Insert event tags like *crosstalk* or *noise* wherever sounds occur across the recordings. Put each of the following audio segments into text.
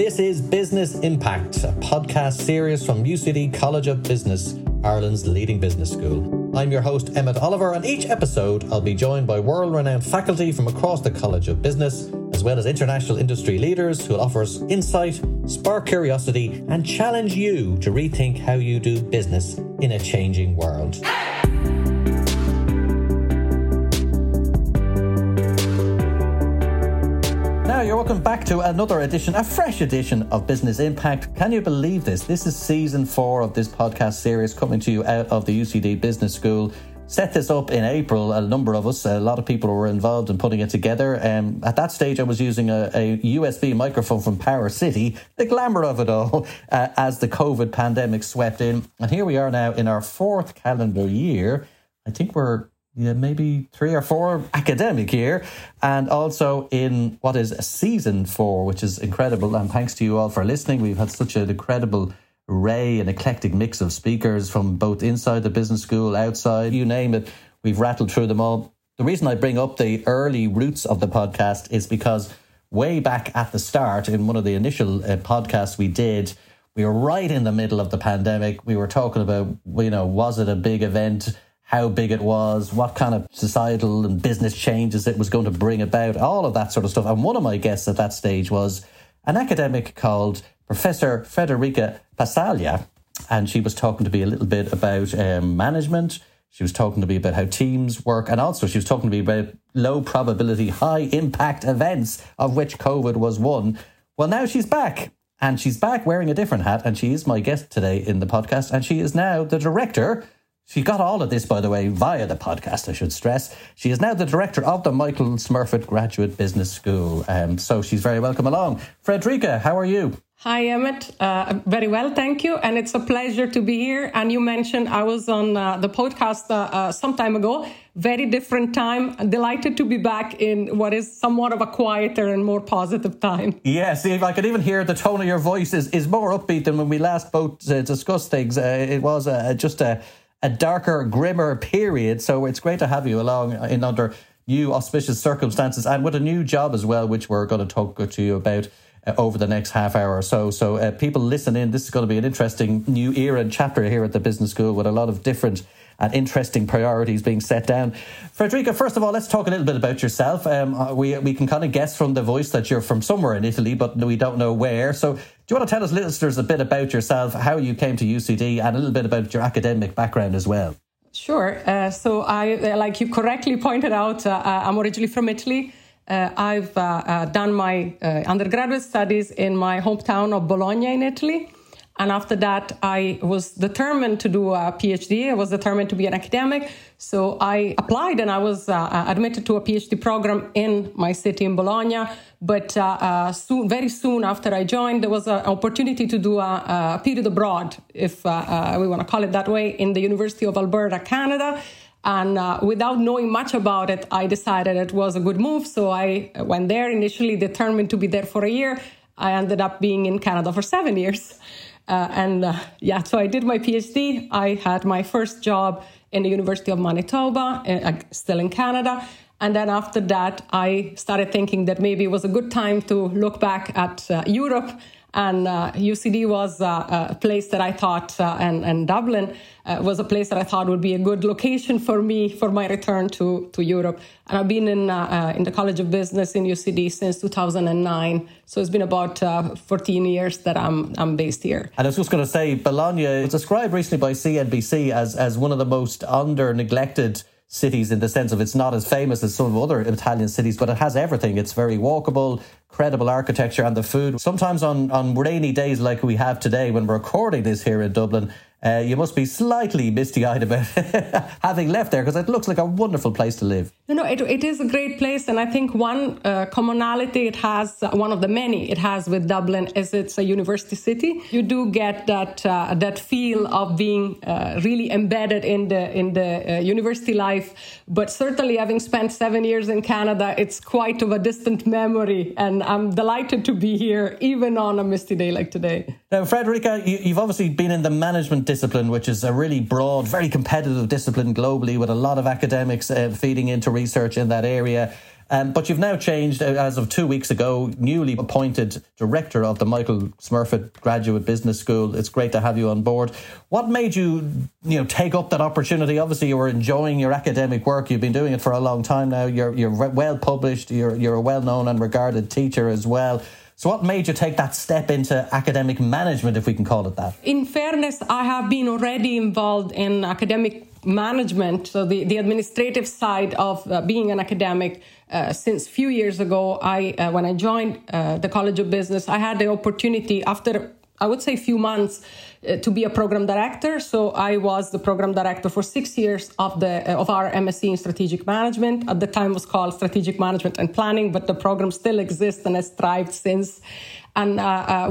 This is Business Impact, a podcast series from UCD College of Business, Ireland's leading business school. I'm your host, Emmett Oliver, and each episode I'll be joined by world renowned faculty from across the College of Business, as well as international industry leaders who'll offer us insight, spark curiosity, and challenge you to rethink how you do business in a changing world. You're welcome back to another edition, a fresh edition of Business Impact. Can you believe this? This is season four of this podcast series coming to you out of the UCD Business School. Set this up in April. A number of us, a lot of people were involved in putting it together. Um, at that stage, I was using a, a, USB microphone from Power City, the glamour of it all, *laughs* uh, as the COVID pandemic swept in. And here we are now in our fourth calendar year. I think we're yeah, maybe three or four academic year, and also in what is season four, which is incredible. And thanks to you all for listening. We've had such an incredible array and eclectic mix of speakers from both inside the business school, outside, you name it. We've rattled through them all. The reason I bring up the early roots of the podcast is because way back at the start, in one of the initial uh, podcasts we did, we were right in the middle of the pandemic. We were talking about, you know, was it a big event? How big it was, what kind of societal and business changes it was going to bring about, all of that sort of stuff. And one of my guests at that stage was an academic called Professor Frederica Pazzaglia. And she was talking to me a little bit about um, management. She was talking to me about how teams work. And also, she was talking to me about low probability, high impact events, of which COVID was one. Well, now she's back. And she's back wearing a different hat. And she is my guest today in the podcast. And she is now the director she got all of this, by the way, via the podcast, I should stress. She is now the director of the Michael Smurfit Graduate Business School. Um, so she's very welcome along. Frederica, how are you? Hi, Emmett. Uh, very well, thank you. And it's a pleasure to be here. And you mentioned I was on uh, the podcast uh, uh some time ago. Very different time. Delighted to be back in what is somewhat of a quieter and more positive time. Yes, if I could even hear the tone of your voice is, is more upbeat than when we last both uh, discussed things. Uh, it was just a a darker, grimmer period. So it's great to have you along in under new auspicious circumstances and with a new job as well, which we're going to talk to you about. Uh, over the next half hour or so. So, uh, people listen in. This is going to be an interesting new era and chapter here at the business school with a lot of different and interesting priorities being set down. Frederica, first of all, let's talk a little bit about yourself. Um, uh, we, we can kind of guess from the voice that you're from somewhere in Italy, but we don't know where. So, do you want to tell us listeners a bit about yourself, how you came to UCD, and a little bit about your academic background as well? Sure. Uh, so, I, uh, like you correctly pointed out, uh, uh I'm originally from Italy. Uh, I've done my undergraduate studies in my hometown of Bologna in Italy. And after that, I was determined to do a PhD. I was determined to be an academic. So I applied and I was uh, uh admitted to a PhD program in my city in Bologna. But uh, uh, soon, very soon after I joined, there was an opportunity to do a, a period abroad, if uh, uh, we want to call it that way, in the University of Alberta, Canada. And uh, without knowing much about it, I decided it was a good move. So I went there initially determined to be there for a year. I ended up being in Canada for seven years. Uh, and uh, yeah, so I did my PhD. I had my first job in the University of Manitoba, uh, still in Canada. And then after that, I started thinking that maybe it was a good time to look back at uh, Europe and uh, UCD was uh, a place that I thought, uh, and, and Dublin uh, was a place that I thought would be a good location for me for my return to, to Europe. And I've been in, uh, in the College of Business in UCD since 2009. So it's been about 14 years that I'm, I'm based here. And I was just going to say, Bologna was described recently by CNBC as, as one of the most under neglected cities in the sense of it's not as famous as some other Italian cities, but it has everything. It's very walkable, credible architecture, and the food. Sometimes on, on rainy days like we have today, when we're recording this here in Dublin, uh, you must be slightly misty eyed about *laughs* having left there because it looks like a wonderful place to live. No, no, it, it is a great place. And I think one uh, commonality it has, uh, one of the many it has with Dublin, is it's a university city. You do get that, uh, that feel of being uh, really embedded in the, in the uh, university life. But certainly, having spent seven years in Canada, it's quite of a distant memory. And I'm delighted to be here, even on a misty day like today. Now, Frederica, you, you've obviously been in the management discipline, which is a really broad, very competitive discipline globally with a lot of academics uh, feeding into research in that area. Um, but you've now changed uh, as of two weeks ago, newly appointed director of the Michael Smurfit Graduate Business School. It's great to have you on board. What made you, you know, take up that opportunity? Obviously, you were enjoying your academic work. You've been doing it for a long time now. You're you're well published. You're you're a well known and regarded teacher as well. So, what made you take that step into academic management, if we can call it that? In fairness, I have been already involved in academic management, so the, the administrative side of uh, being an academic. Uh, since few years ago, I uh, when I joined uh, the College of Business, I had the opportunity after I would say a few months uh, to be a program director. So I was the program director for six years of the uh, of our MSc in strategic management. At the time, was called strategic management and planning, but the program still exists and has thrived since. And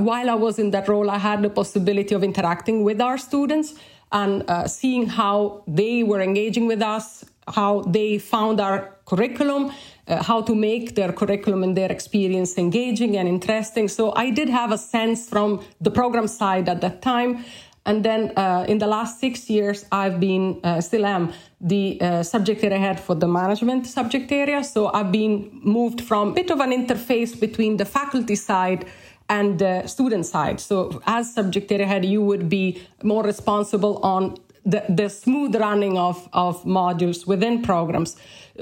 while I was in that role, I had the possibility of interacting with our students and seeing how they were engaging with us, how they found our curriculum, uh, how to make their curriculum and their experience engaging and interesting. So I did have a sense from the program side at that time. And then uh, in the last six years, I've been, uh, still am, the uh, subject area head for the management subject area. So I've been moved from a bit of an interface between the faculty side and the student side. So as subject area head, you would be more responsible on the, the smooth running of, of modules within programs,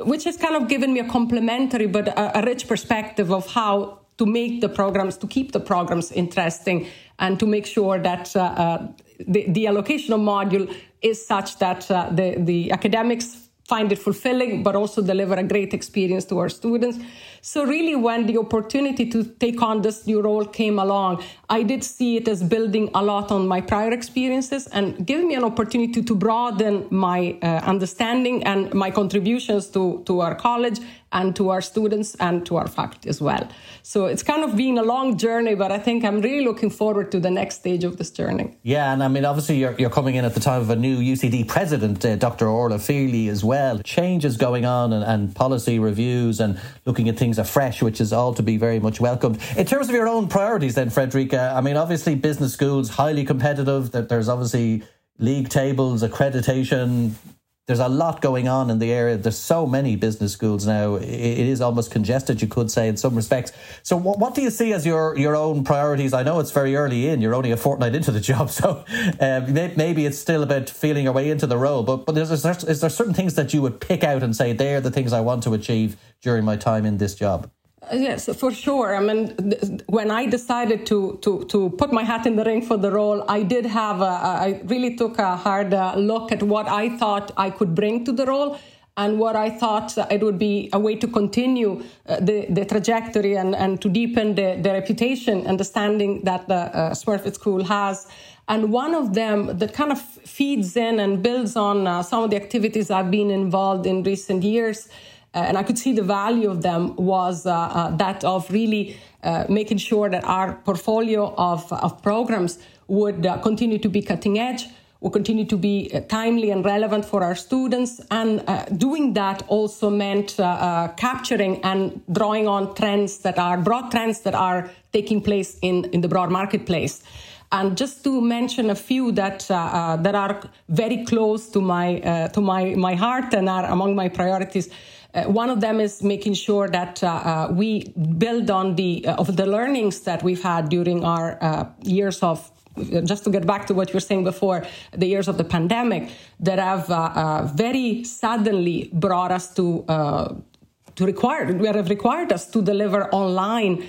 which has kind of given me a complementary but a, a rich perspective of how to make the programs, to keep the programs interesting, and to make sure that uh, uh, the, the allocation of module is such that uh, the, the academics find it fulfilling, but also deliver a great experience to our students. So, really, when the opportunity to take on this new role came along, I did see it as building a lot on my prior experiences and giving me an opportunity to broaden my uh, understanding and my contributions to, to our college and to our students and to our faculty as well. So it's kind of been a long journey, but I think I'm really looking forward to the next stage of this journey. Yeah, and I mean, obviously, you're, you're coming in at the time of a new UCD president, uh, Dr. Orla Feely, as well. Changes going on and, and policy reviews and looking at things afresh, which is all to be very much welcomed. In terms of your own priorities, then, Frederica, I mean, obviously, business schools, highly competitive. That There's obviously league tables, accreditation, there's a lot going on in the area. There's so many business schools now. It is almost congested, you could say, in some respects. So, what, what do you see as your, your own priorities? I know it's very early in. You're only a fortnight into the *laughs* job, so um, maybe it's still about feeling your way into the role. But but is there, is there certain things that you would pick out and say they're the things I want to achieve during my time in this job? Yes, for sure. I mean, when I decided to, to, to put my hat in the ring for the role, I did have a, I really took a hard uh, look at what I thought I could bring to the role and what I thought it would be a way to continue uh, the, the trajectory and, and to deepen the, the reputation and the standing that the uh, Smurfit School has. And one of them that kind of feeds in and builds on uh, some of the activities I've been involved in recent years and I could see the value of them was uh, uh, that of really making sure that our portfolio of, of programs would continue to be cutting edge, will continue to be uh, timely and relevant for our students. And uh, doing that also meant uh, capturing and drawing on trends that are broad trends that are taking place in, in the broad marketplace. And just to mention a few that that are very close to my to my my heart and are among my priorities. Uh, one of them is making sure that uh, uh, we build on the uh, of the learnings that we've had during our uh, years of just to get back to what you were saying before, the years of the pandemic that have uh, very suddenly brought us to to require have required us to deliver online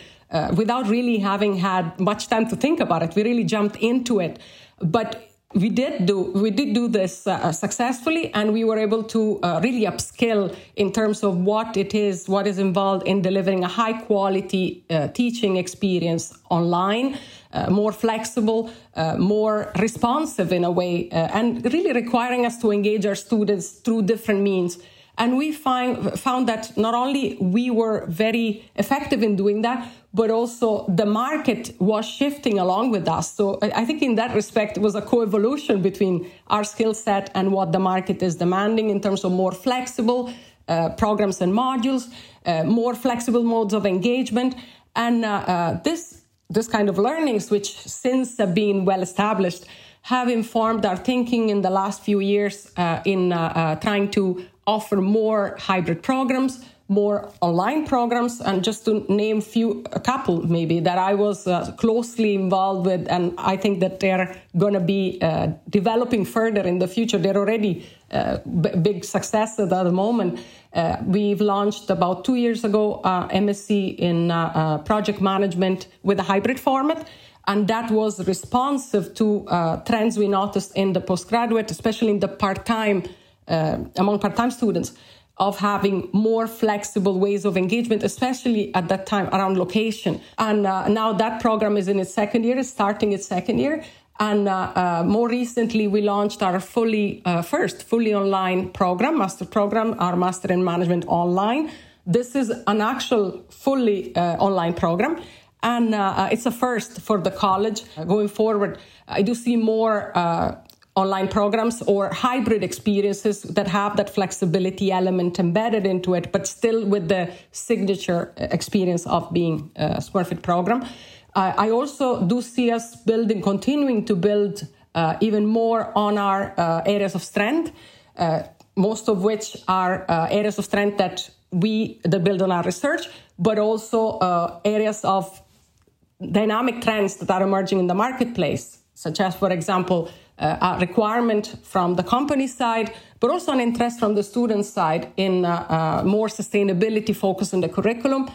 without really having had much time to think about it. We really jumped into it, but we did do we did do this uh, successfully and we were able to uh, really upskill in terms of what it is what is involved in delivering a high quality uh, teaching experience online uh, more flexible uh, more responsive in a way uh, and really requiring us to engage our students through different means and we find, found that not only we were very effective in doing that, but also the market was shifting along with us. So I think in that respect, it was a co-evolution between our skill set and what the market is demanding in terms of more flexible uh, programs and modules, uh, more flexible modes of engagement. And uh, uh this, this kind of learnings, which since have been well established, have informed our thinking in the last few years uh, in uh, trying to offer more hybrid programs, more online programs and just to name few a couple maybe that i was uh, closely involved with and i think that they're going to be uh, developing further in the future. They're already uh, b- big success at the moment. Uh, we've launched about two years ago uh, msc in uh, project management with a hybrid format and that was responsive to trends we noticed in the postgraduate especially in the part-time among part-time students of having more flexible ways of engagement, especially at that time around location. And uh, now that program is in its second year, it's starting its second year. And uh, uh, more recently, we launched our fully uh, first fully online program, master program, our master in management online. This is an actual fully uh, online program. And uh, it's a first for the college going forward. I do see more online programs or hybrid experiences that have that flexibility element embedded into it, but still with the signature experience of being a Smurfit program. Uh, I also do see us building, continuing to build uh, even more on our uh, areas of strength, uh, most of which are uh, areas of strength that we that build on our research, but also uh, areas of dynamic trends that are emerging in the marketplace, such as, for example, uh, a requirement from the company side, but also an interest from the student side in uh, uh, more sustainability focus on the curriculum,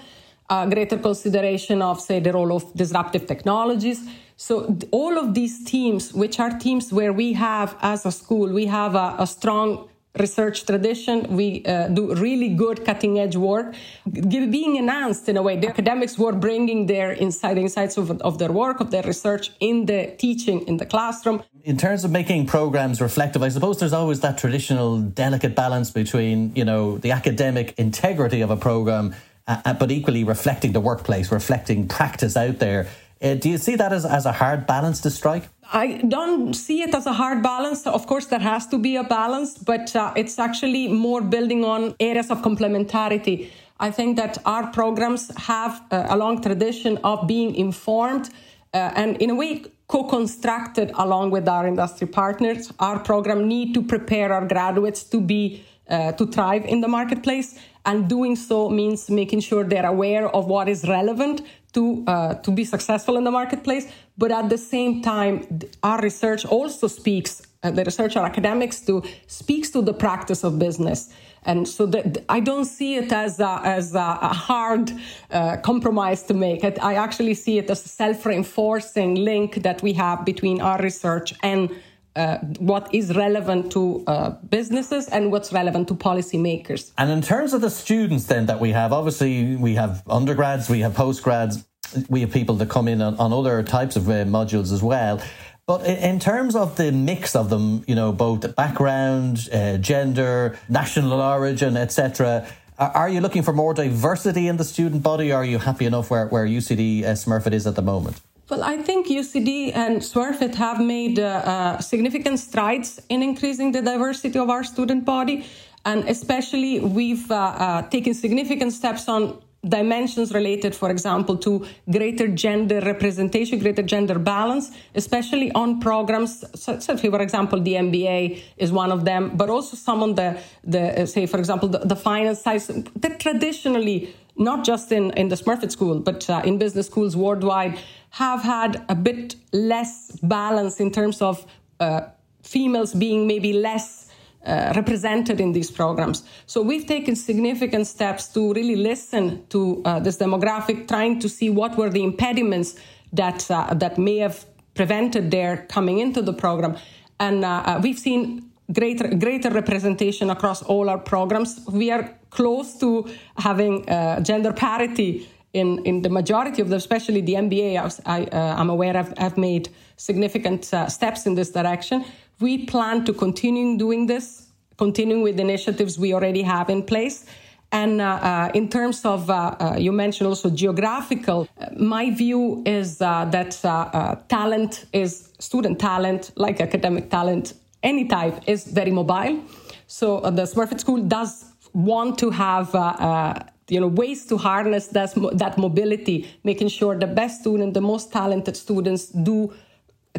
greater consideration of, say, the role of disruptive technologies. So all of these teams, which are teams where we have, as a school, we have a, a strong research tradition. We uh, do really good cutting edge work, being enhanced in a way. The academics were bringing their inside insights of, of their work, of their research in the teaching in the classroom. In terms of making programs reflective, I suppose there's always that traditional delicate balance between, you know, the academic integrity of a program, uh, uh but equally reflecting the workplace, reflecting practice out there. Uh, do you see that as, as a hard balance to strike? I don't see it as a hard balance. Of course, there has to be a balance, but uh, it's actually more building on areas of complementarity. I think that our programs have uh, a long tradition of being informed uh, and, in a way, co-constructed along with our industry partners. Our program need to prepare our graduates to be uh, to thrive in the marketplace, and doing so means making sure they're aware of what is relevant to uh, to be successful in the marketplace. But at the same time, our research also speaks. Uh, the research, academics do speaks to the practice of business. And so that I don't see it as a, as a, a hard uh, compromise to make. I actually see it as a self-reinforcing link that we have between our research and uh, what is relevant to uh, businesses and what's relevant to policymakers. And in terms of the students, then that we have, obviously we have undergrads, we have postgrads, we have people that come in on, on other types of uh, modules as well. But in terms of the mix of them, you know, both background, uh, gender, national origin, etc., are you looking for more diversity in the student body? Or are you happy enough where, where UCD uh, Smurfit is at the moment? Well, I think UCD and Smurfit have made uh, uh, significant strides in increasing the diversity of our student body. And especially, we've uh, uh taken significant steps on dimensions related, for example, to greater gender representation, greater gender balance, especially on programs. So, for example, the MBA is one of them, but also some on the, the uh, say, for example, the, the finance side that traditionally, not just in, in the Smurfit school, but uh, in business schools worldwide, have had a bit less balance in terms of uh, females being maybe less uh, represented in these programs. So we've taken significant steps to really listen to uh, this demographic, trying to see what were the impediments that uh, that may have prevented their coming into the program, and uh, uh, we've seen greater greater representation across all our programs. We are close to having uh, gender parity. In, in the majority of them, especially the MBA, I, am aware I've, I've made significant steps in this direction. We plan to continue doing this, continuing with initiatives we already have in place. And uh, uh, in terms of, uh, uh you mentioned also geographical, uh, my view is uh, that talent is student talent, like academic talent, any type, is very mobile. So the Smurfit School does want to have you know ways to harness that, that mobility, making sure the best student, the most talented students do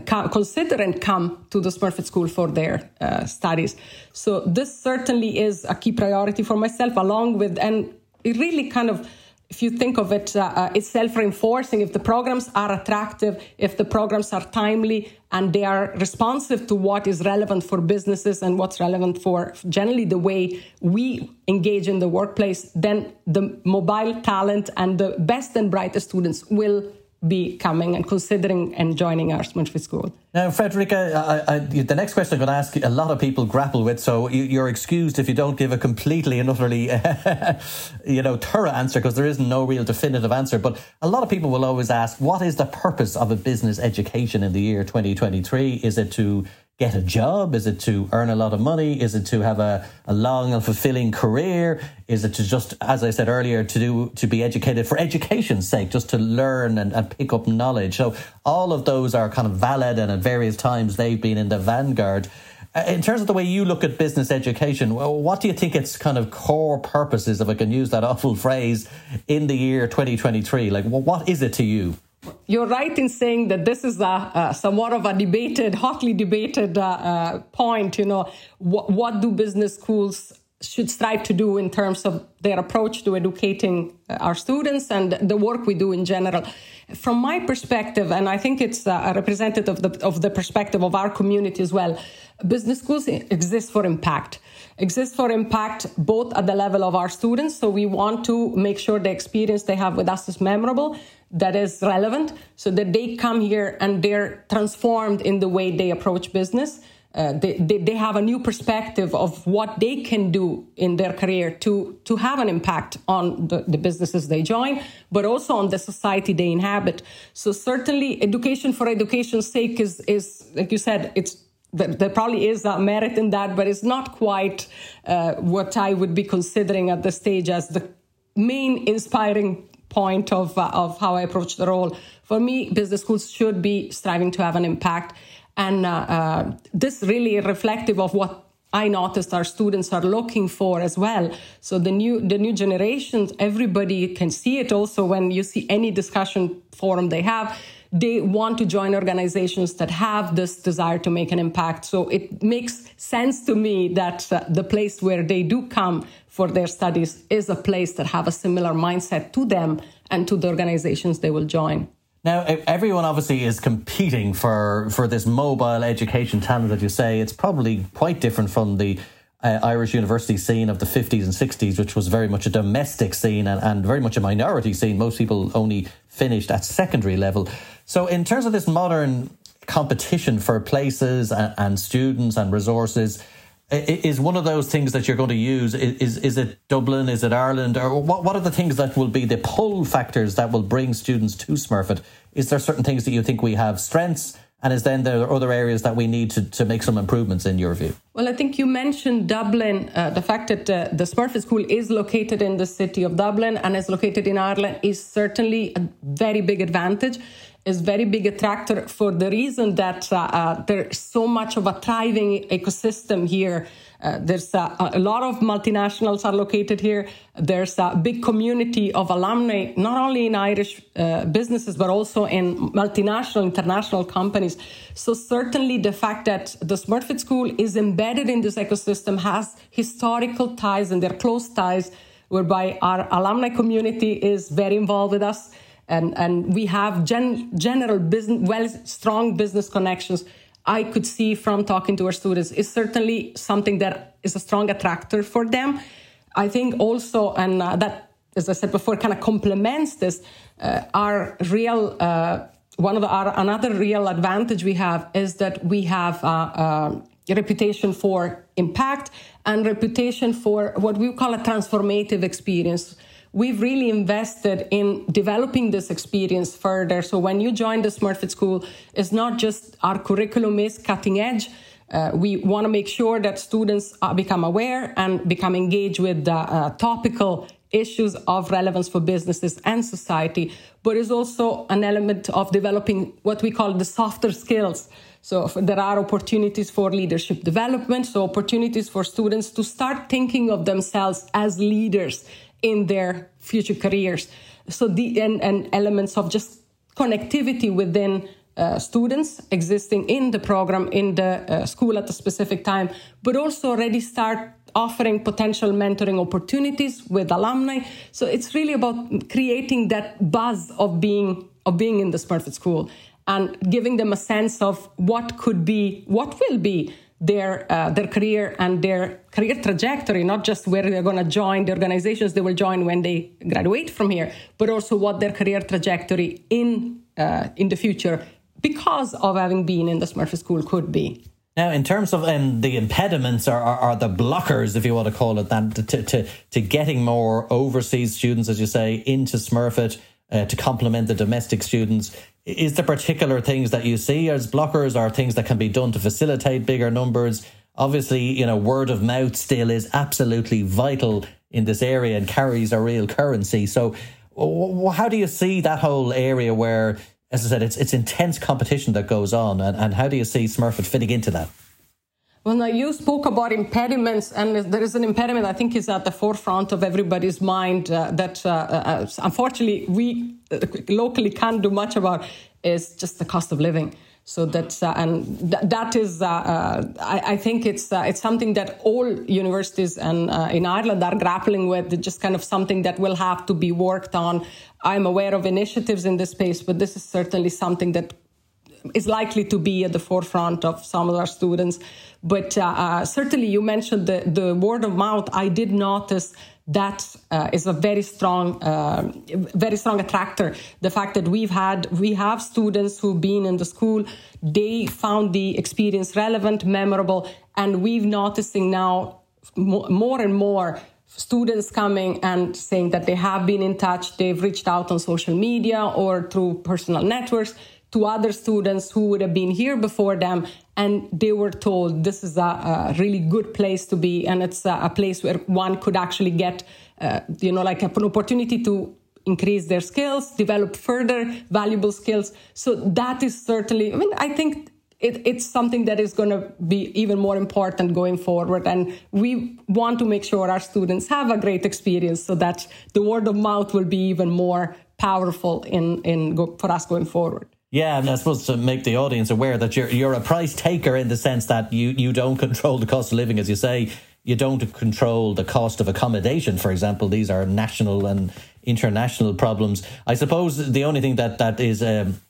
consider and come to the Smurfit School for their uh, studies. So this certainly is a key priority for myself, along with and it really kind of if you think of it, uh, uh, it's self reinforcing. If the programs are attractive, if the programs are timely and they are responsive to what is relevant for businesses and what's relevant for generally the way we engage in the workplace, then the mobile talent and the best and brightest students will be coming and considering and joining our Smurfit School. Now, Frederica, I, I, the next question I'm going to ask a lot of people grapple with, so you, are excused if you don't give a completely and utterly, *laughs* you know, thorough answer because there is no real definitive answer. But a lot of people will always ask, what is the purpose of a business education in the year 2023? Is it to get a job? Is it to earn a lot of money? Is it to have a, a long and fulfilling career? Is it to just, as I said earlier, to do to be educated for education's sake, just to learn and, and pick up knowledge? So all of those are kind of valid, and at various times they've been in the vanguard. Uh, in terms of the way you look at business education, what do you think its kind of core purpose is, if I can use that *laughs* awful phrase, in the year 2023? Like, what is it to you? You're right in saying that this is a, a somewhat of a debated, hotly debated uh, uh, point. You know, what, what do business schools should strive to do in terms of their approach to educating uh, our students and the work we do in general. From my perspective, and I think it's uh, representative of the, of the perspective of our community as well, business schools exist for impact. Exist for impact both at the level of our students. So we want to make sure the experience they have with us is memorable, that is relevant so that they come here and they're transformed in the way they approach business. Uh, they, they, have a new perspective of what they can do in their career to, to have an impact on the, the businesses they join, but also on the society they inhabit. So certainly education for education's sake is, is like you said, it's there probably is a merit in that, but it's not quite uh, what I would be considering at this stage as the main inspiring point of, uh, of how I approach the role. For me, business schools should be striving to have an impact. And uh, uh, this really reflective of what I noticed our students are looking for as well. So the new the new generations, everybody can see it also when you see any discussion forum they have they want to join organizations that have this desire to make an impact. So it makes sense to me that uh, the place where they do come for their studies is a place that have a similar mindset to them and to the organizations they will join. Now, everyone obviously is competing for, for this mobile education talent that you say. It's probably quite different from the uh, Irish university scene of the 50s and 60s, which was very much a domestic scene and, and very much a minority scene. Most people only finished at secondary level. So, in terms of this modern competition for places and, and students and resources, is one of those things that you're going to use is is it Dublin is it Ireland or what what are the things that will be the pull factors that will bring students to Smurfit is there certain things that you think we have strengths and is then there other areas that we need to, to make some improvements in your view? Well, I think you mentioned Dublin. Uh, the fact that uh, the Smurfit School is located in the city of Dublin and is located in Ireland is certainly a very big advantage is very big attractor for the reason that uh, uh, there's so much of a thriving ecosystem here. Uh, there's uh, a lot of multinationals are located here. There's a big community of alumni, not only in Irish uh, businesses, but also in multinational, international companies. So certainly the fact that the Smurfit School is embedded in this ecosystem has historical ties and they're close ties whereby our alumni community is very involved with us and and we have gen, general business well strong business connections. I could see from talking to our students is certainly something that is a strong attractor for them. I think also and uh, that as i said before kind of complements this uh, our real uh, one of our, another real advantage we have is that we have a, uh, a reputation for impact and reputation for what we call a transformative experience we've really invested in developing this experience further. So when you join the Smurfit School, it's not just our curriculum is cutting edge. Uh, we want to make sure that students uh, become aware and become engaged with the uh, topical issues of relevance for businesses and society, but is also an element of developing what we call the softer skills. So there are opportunities for leadership development, so opportunities for students to start thinking of themselves as leaders in their future careers. So the and, and elements of just connectivity within uh, students existing in the program in the uh, school at a specific time, but also already start offering potential mentoring opportunities with alumni. So it's really about creating that buzz of being of being in the Smurfit School and giving them a sense of what could be, what will be their uh, their career and their career trajectory, not just where they're going to join the organizations they will join when they graduate from here, but also what their career trajectory in uh, in the future because of having been in the Smurfit School could be. Now, in terms of um, the impediments or, or, or, the blockers, if you want to call it that, to, to, to getting more overseas students, as you say, into Smurfit uh, to complement the domestic students, is there particular things that you see as blockers or things that can be done to facilitate bigger numbers? Obviously, you know, word of mouth still is absolutely vital in this area and carries a real currency. So, how do you see that whole area where, as I said, it's it's intense competition that goes on, and, and how do you see Smurfit fitting into that? Well, you spoke about impediments, and there is an impediment I think is at the forefront of everybody's mind uh, that uh, uh, unfortunately we uh, locally can't do much about is just the cost of living. So that's uh, and th- that is uh, I, I, think it's it's something that all universities and in Ireland are grappling with. It's just kind of something that will have to be worked on. I'm aware of initiatives in this space, but this is certainly something that is likely to be at the forefront of some of our students. But uh, uh, certainly, you mentioned the, the word of mouth. I did notice that uh, is a very strong, uh, very strong attractor. The fact that we've had, we have students who've been in the school, they found the experience relevant, memorable, and we've noticing now more and more students coming and saying that they have been in touch, they've reached out on social media or through personal networks to other students who would have been here before them and they were told this is a, a really good place to be and it's a, a place where one could actually get uh, you know like an opportunity to increase their skills develop further valuable skills. So that is certainly i mean i think it, it's something that is going to be even more important going forward and we want to make sure our students have a great experience so that the word of mouth will be even more powerful in, in go, for us going forward yeah, and I suppose to make the audience aware that you're you're a price taker in the sense that you, you don't control the cost of living, as you say. You don't control the cost of accommodation, for example. These are national and international problems. I suppose the only thing that that is um,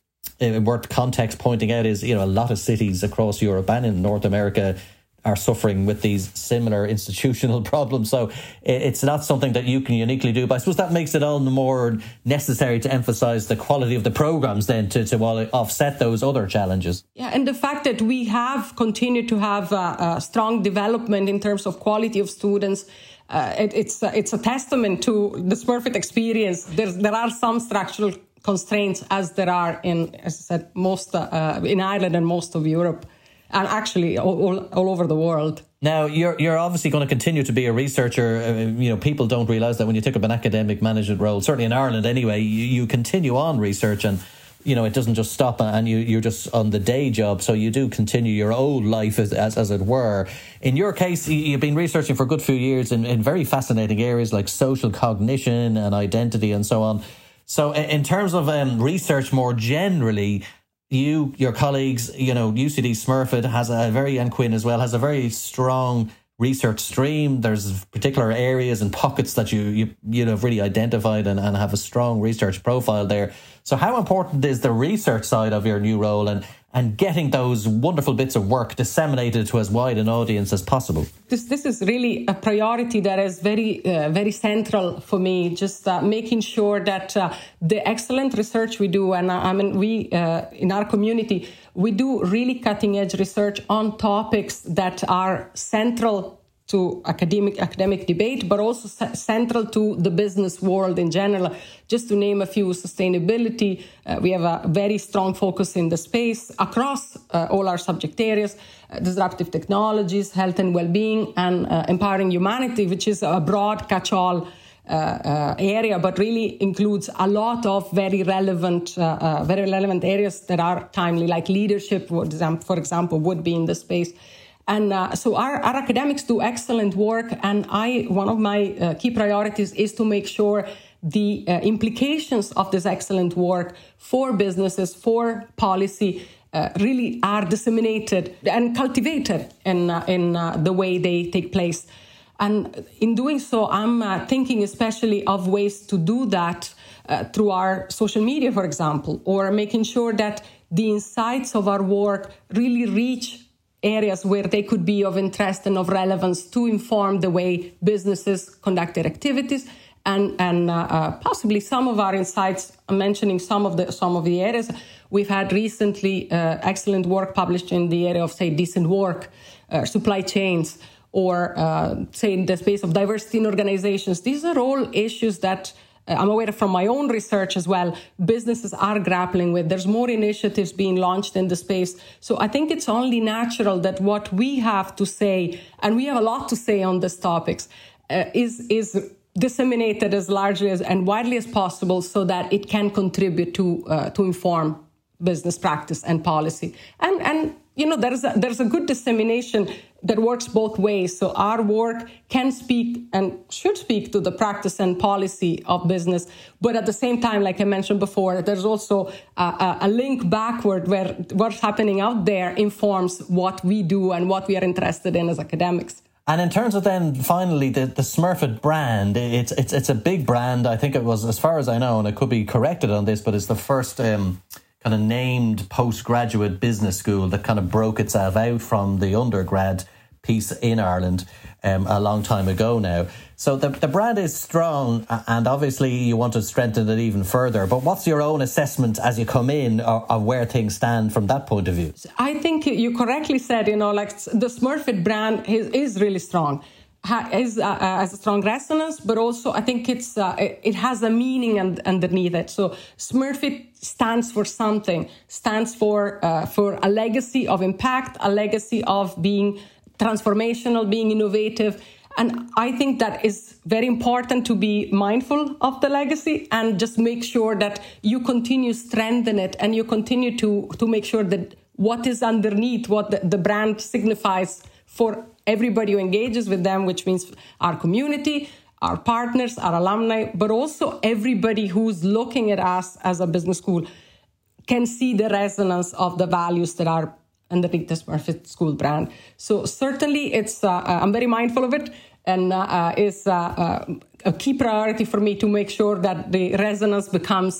uh, worth context pointing out is you know a lot of cities across Europe and in North America are suffering with these similar institutional *laughs* problems. So it's not something that you can uniquely do. But I suppose that makes it all the more necessary to emphasize the quality of the programs then to, to offset those other challenges. Yeah, and the fact that we have continued to have a, a strong development in terms of quality of students. Uh, it, it's uh, it's a testament to this Smurfit experience. There's, there are some structural constraints as there are in, as I said, most uh, in Ireland and most of Europe and actually all, all, over the world. Now you're you're obviously going to continue to be a researcher. Uh, you know, people don't realize that when you take up an academic management role, certainly in Ireland anyway, you, you continue on research and you know it doesn't just stop and you you're just on the day job so you do continue your old life as as, as it were in your case you've been researching for a good few years in, in very fascinating areas like social cognition and identity and so on so in terms of um, research more generally you, your colleagues, you know, UCD Smurfit has a very, and Quinn as well, has a very strong research stream. There's particular areas and pockets that you, you, you know, have really identified and, and have a strong research profile there. So how important is the research side of your new role and, and getting those wonderful bits of work disseminated to as wide an audience as possible. This this is really a priority that is very uh, very central for me. Just uh, making sure that uh, the excellent research we do, and uh, I mean we uh, in our community we do really cutting edge research on topics that are central to academic academic debate, but also central to the business world in general. Just to name a few, sustainability. Uh, we have a very strong focus in the space across uh, all our subject areas: uh, disruptive technologies, health and well-being, and uh, empowering humanity, which is a broad catch-all. Uh, uh, area, but really includes a lot of very relevant, very relevant areas that are timely, like leadership, for example, would be in the space. And uh, so our, our, academics do excellent work. And I, one of my uh, key priorities is to make sure the uh, implications of this excellent work for businesses, for policy, uh, really are disseminated and cultivated in, uh, in uh, the way they take place. And in doing so, I'm thinking especially of ways to do that through our social media, for example, or making sure that the insights of our work really reach areas where they could be of interest and of relevance to inform the way businesses conduct their activities. And and uh, uh, possibly some of our insights mentioning some of the some of the areas. We've had recently uh, excellent work published in the area of say decent work uh, supply chains or uh, say in the space of diversity in organizations. These are all issues that I'm aware from my own research as well, businesses are grappling with. There's more initiatives being launched in the space. So I think it's only natural that what we have to say, and we have a lot to say on these topics, uh, is, is disseminated as largely as, and widely as possible so that it can contribute to, uh, to inform business practice and policy. And, and you know, there's a, there's a good dissemination that works both ways. So our work can speak and should speak to the practice and policy of business. But at the same time, like I mentioned before, there's also a, a link backward where what's happening out there informs what we do and what we are interested in as academics. And in terms of then finally the, the Smurfit brand, it's it's it's a big brand. I think it was, as far as I know, and I could be corrected on this, but it's the first um, kind of named postgraduate business school that kind of broke itself out from the undergrad piece in Ireland um, a long time ago now. So the, the brand is strong, and obviously you want to strengthen it even further. But what's your own assessment as you come in of, of where things stand from that point of view? I think you correctly said, you know, like the Smurfit brand is, is really strong is uh, has a strong resonance, but also I think it's uh, it has a meaning and, underneath it. So Smurfit stands for something, stands for uh, for a legacy of impact, a legacy of being transformational, being innovative. And I think that is very important to be mindful of the legacy and just make sure that you continue strengthen it and you continue to, to make sure that what is underneath, what the, the brand signifies for everybody who engages with them, which means our community, our partners, our alumni, but also everybody who's looking at us as a business school can see the resonance of the values that are underneath the Smurfit School brand. So certainly, it's uh, uh I'm very mindful of it, and uh, uh uh, uh, a key priority for me to make sure that the resonance becomes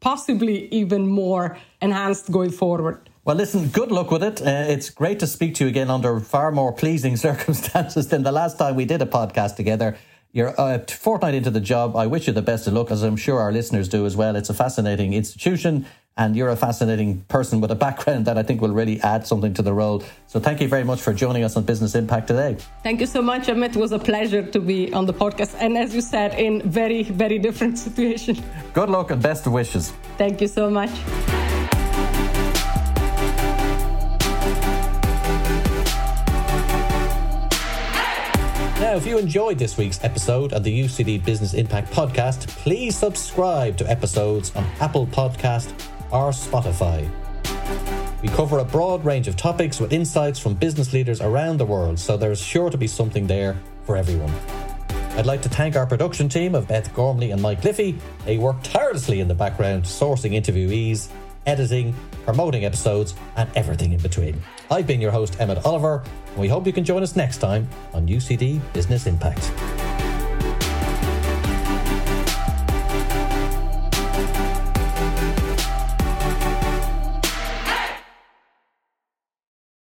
possibly even more enhanced going forward. Well, listen, good luck with it. Uh, it's great to speak to you again under far more pleasing *laughs* circumstances than the last time we did a podcast together. You're a fortnight into the job. I wish you the best of luck, as I'm sure our listeners do as well. It's a fascinating institution, and you're a fascinating person with a background that I think will really add something to the role. So, thank you very much for joining us on Business Impact today. Thank you so much, Emmett. It was a pleasure to be on the podcast, and as you said, in very, very different *laughs* situation. Good luck and best wishes. Thank you so much. Now, if you enjoyed this week's episode of the UCD Business Impact Podcast, please subscribe to episodes on Apple Podcast or Spotify. We cover a broad range of topics with insights from business leaders around the world, so there's sure to be something there for everyone. I'd like to thank our production team of Beth Gormley and Mike Liffey. They work tirelessly in the background, sourcing interviewees, editing, promoting episodes, and everything in between. I've been your host, Emmett Oliver, and we hope you can join us next time on UCD Business Impact.